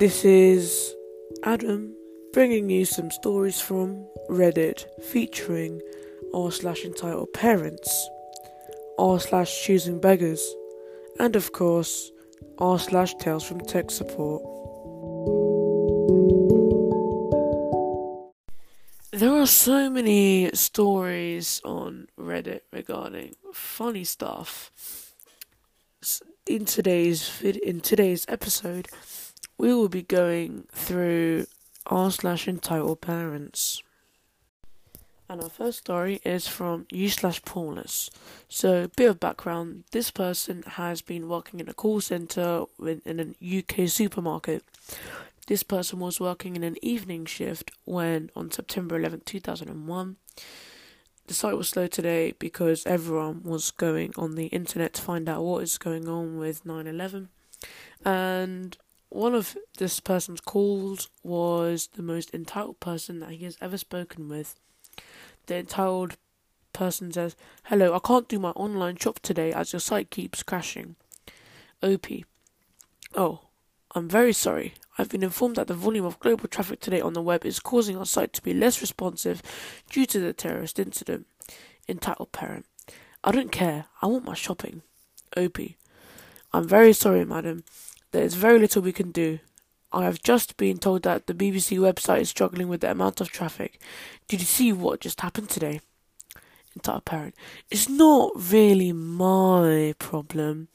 This is Adam bringing you some stories from Reddit featuring r slash entitled parents, r slash choosing beggars, and of course r slash tales from tech support. There are so many stories on Reddit regarding funny stuff. In today's in today's episode, we will be going through r slash entitled parents. And our first story is from u slash Paulus. So, bit of background: this person has been working in a call center in a UK supermarket. This person was working in an evening shift when, on September 11, 2001, the site was slow today because everyone was going on the internet to find out what is going on with 9 11. And one of this person's calls was the most entitled person that he has ever spoken with. The entitled person says, Hello, I can't do my online shop today as your site keeps crashing. OP. Oh, I'm very sorry. I've been informed that the volume of global traffic today on the web is causing our site to be less responsive due to the terrorist incident. Entitled parent. I don't care. I want my shopping. OP. I'm very sorry, madam. There is very little we can do. I have just been told that the BBC website is struggling with the amount of traffic. Did you see what just happened today? Entitled parent. It's not really my problem.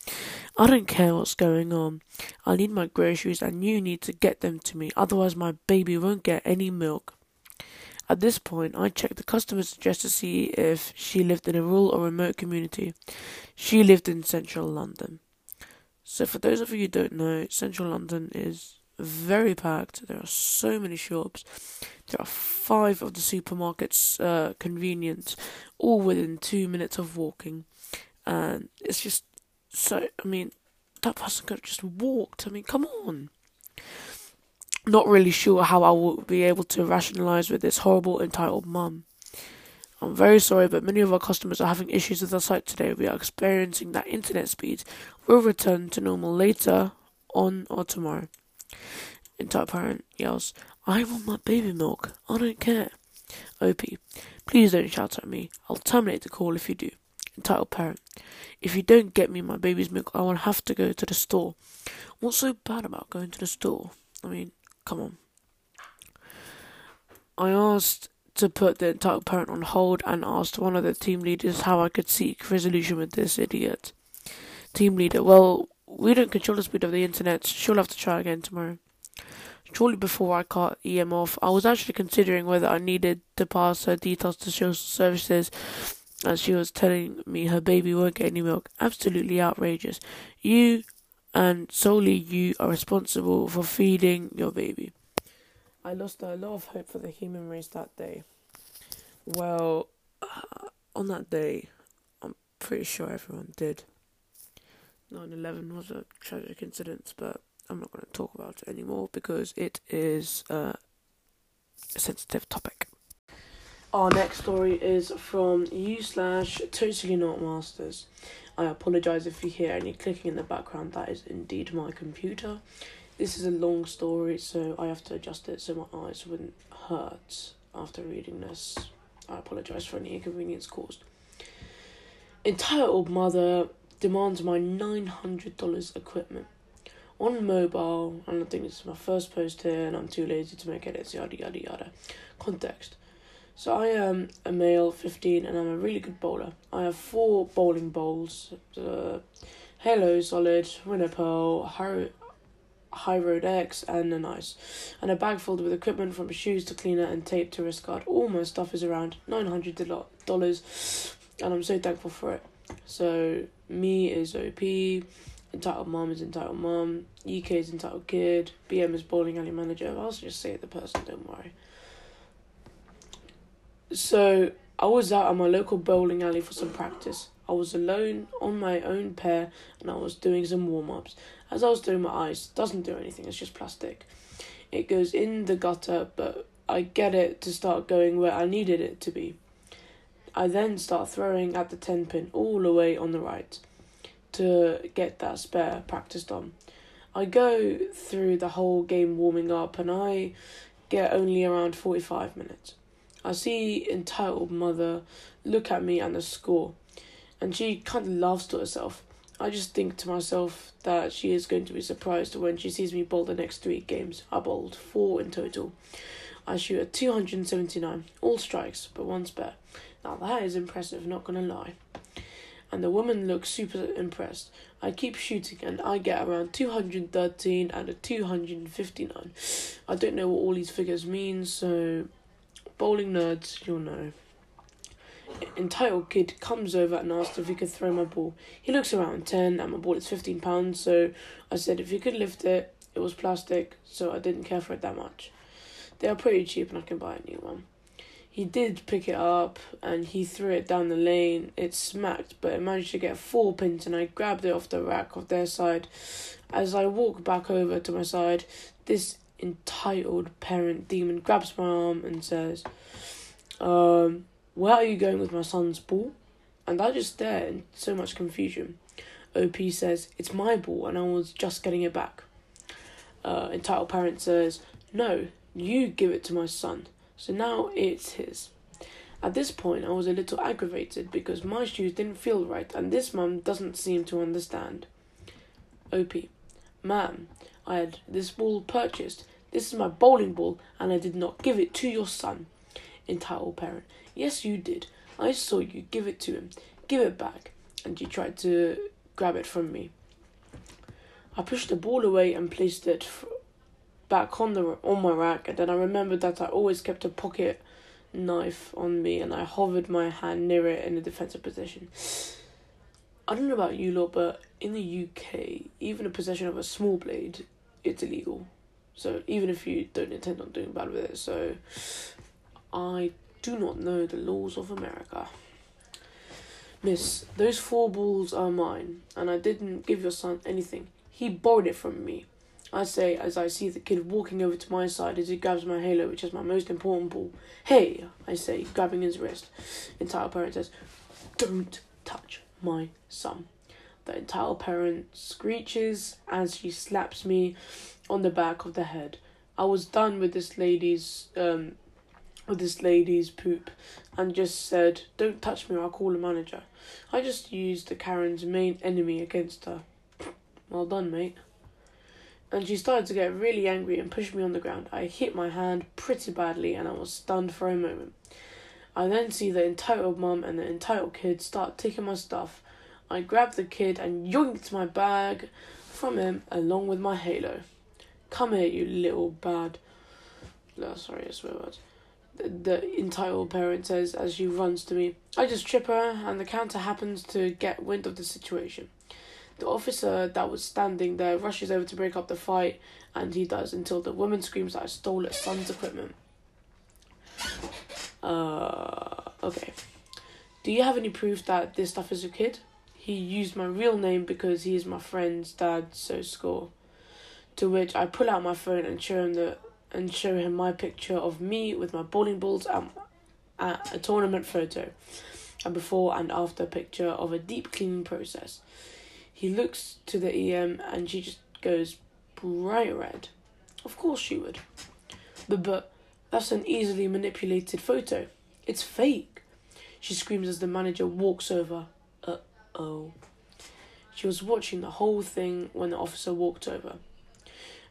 I don't care what's going on. I need my groceries and you need to get them to me, otherwise, my baby won't get any milk. At this point, I checked the customer's address to see if she lived in a rural or remote community. She lived in central London. So, for those of you who don't know, central London is very packed. There are so many shops. There are five of the supermarkets uh, convenient, all within two minutes of walking. And it's just so, I mean, that person could have just walked. I mean, come on. Not really sure how I will be able to rationalize with this horrible entitled mum. I'm very sorry, but many of our customers are having issues with our site today. We are experiencing that internet speed will return to normal later on or tomorrow. Entitled parent yells, I want my baby milk. I don't care. OP, please don't shout at me. I'll terminate the call if you do. Entitled parent, if you don't get me my baby's milk, I will have to go to the store. What's so bad about going to the store? I mean, come on. I asked to put the entitled parent on hold and asked one of the team leaders how I could seek resolution with this idiot. Team leader, well, we don't control the speed of the internet. She'll have to try again tomorrow. Shortly before I cut EM off, I was actually considering whether I needed to pass her details to social services as she was telling me her baby won't get any milk. Absolutely outrageous. You and solely you are responsible for feeding your baby. I lost a lot of hope for the human race that day. Well, uh, on that day, I'm pretty sure everyone did. 9 11 was a tragic incident, but I'm not going to talk about it anymore because it is uh, a sensitive topic. Our next story is from you slash totally not masters. I apologize if you hear any clicking in the background. That is indeed my computer. This is a long story, so I have to adjust it so my eyes wouldn't hurt after reading this. I apologize for any inconvenience caused. Entitled mother demands my $900 equipment on mobile, and I think this is my first post here, and I'm too lazy to make edits, yada yada yada. Context. So I am a male, 15, and I'm a really good bowler. I have four bowling balls, uh, Halo Solid, Winner Pearl, High, Hy-Road X, and a nice, and a bag filled with equipment from shoes to cleaner and tape to wrist guard. All my stuff is around $900, and I'm so thankful for it. So, me is OP, entitled mom is entitled mom, UK is entitled kid, BM is bowling alley manager. I'll just say it the person, don't worry. So, I was out at my local bowling alley for some practice. I was alone on my own pair and I was doing some warm ups. As I was doing my ice, doesn't do anything, it's just plastic. It goes in the gutter, but I get it to start going where I needed it to be. I then start throwing at the 10 pin all the way on the right to get that spare practiced on. I go through the whole game warming up and I get only around 45 minutes. I see entitled mother look at me and the score, and she kind of laughs to herself. I just think to myself that she is going to be surprised when she sees me bowl the next three games. I bowled four in total. I shoot at 279, all strikes, but one spare. Now that is impressive, not gonna lie. And the woman looks super impressed. I keep shooting and I get around 213 and a 259. I don't know what all these figures mean, so bowling nerds, you'll know. Entitled kid comes over and asks if he could throw my ball. He looks around 10 and my ball is 15 pounds, so I said if he could lift it, it was plastic, so I didn't care for it that much. They are pretty cheap and I can buy a new one. He did pick it up and he threw it down the lane. It smacked, but it managed to get four pins and I grabbed it off the rack of their side. As I walk back over to my side, this entitled parent demon grabs my arm and says, um, where are you going with my son's ball? And I just stare in so much confusion. OP says, It's my ball and I was just getting it back. Uh, entitled parent says, No, you give it to my son. So now it's his. At this point, I was a little aggravated because my shoes didn't feel right and this mum doesn't seem to understand. OP, ma'am, I had this ball purchased. This is my bowling ball and I did not give it to your son. Entitled parent, yes, you did. I saw you give it to him. Give it back. And you tried to grab it from me. I pushed the ball away and placed it back on the on my rack, and then I remembered that I always kept a pocket knife on me, and I hovered my hand near it in a defensive position. I don't know about you lot, but in the UK, even a possession of a small blade, it's illegal. So even if you don't intend on doing bad with it, so I do not know the laws of America. Miss, those four balls are mine, and I didn't give your son anything. He borrowed it from me. I say as I see the kid walking over to my side as he grabs my halo, which is my most important ball. Hey, I say, grabbing his wrist. Entire parent says, Don't touch my son. The entire parent screeches as she slaps me on the back of the head. I was done with this lady's um with this lady's poop and just said, Don't touch me or I'll call a manager. I just used the Karen's main enemy against her. Well done, mate and she started to get really angry and pushed me on the ground. I hit my hand pretty badly and I was stunned for a moment. I then see the entitled mum and the entitled kid start taking my stuff. I grab the kid and yoinked my bag from him along with my halo. Come here, you little bad. No, sorry, I swear words. The, entitled parent says as she runs to me. I just trip her, and the counter happens to get wind of the situation. The officer that was standing there rushes over to break up the fight, and he does until the woman screams that I stole her son's equipment. Uh, okay. Do you have any proof that this stuff is a kid? He used my real name because he is my friend's dad, so score. To which I pull out my phone and show him the and show him my picture of me with my bowling balls at, at a tournament photo, a before and after picture of a deep cleaning process. He looks to the EM and she just goes bright red. Of course she would. But, but that's an easily manipulated photo. It's fake. She screams as the manager walks over. Uh oh. She was watching the whole thing when the officer walked over.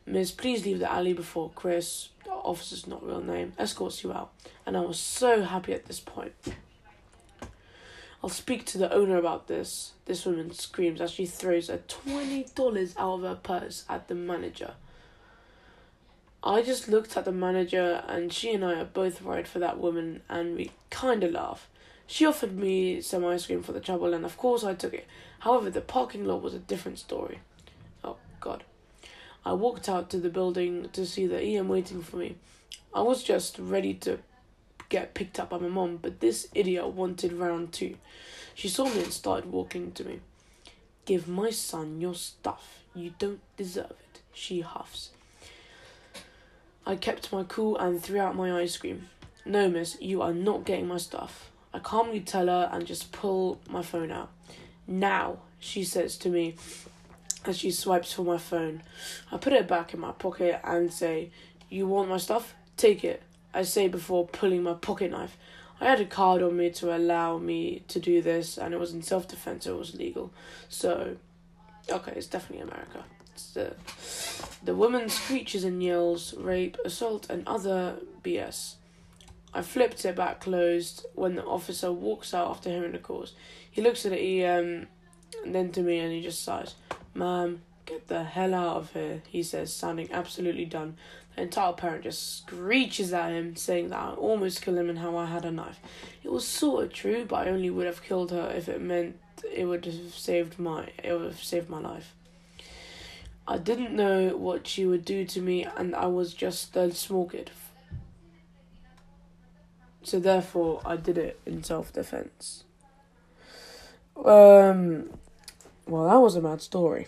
Miss, please leave the alley before Chris, officer's not real name, escorts you out. And I was so happy at this point. I'll speak to the owner about this. This woman screams as she throws a $20 out of her purse at the manager. I just looked at the manager, and she and I are both worried for that woman, and we kinda laugh. She offered me some ice cream for the trouble, and of course I took it. However, the parking lot was a different story. I walked out to the building to see the EM waiting for me. I was just ready to get picked up by my mom, but this idiot wanted round two. She saw me and started walking to me. Give my son your stuff. You don't deserve it, she huffs. I kept my cool and threw out my ice cream. No, miss, you are not getting my stuff. I calmly tell her and just pull my phone out. Now, she says to me, as she swipes for my phone. I put it back in my pocket and say, You want my stuff? Take it. I say before pulling my pocket knife. I had a card on me to allow me to do this, and it was in self defense, so it was legal. So, okay, it's definitely America. It's the, the woman screeches and yells, rape, assault, and other BS. I flipped it back closed when the officer walks out after hearing the calls. He looks at the EM and then to me and he just sighs. Ma'am, get the hell out of here, he says, sounding absolutely done. The entire parent just screeches at him, saying that I almost killed him and how I had a knife. It was sort of true, but I only would have killed her if it meant it would have saved my it would have saved my life. I didn't know what she would do to me, and I was just a small kid. So therefore, I did it in self defense. Um, well, that was a mad story.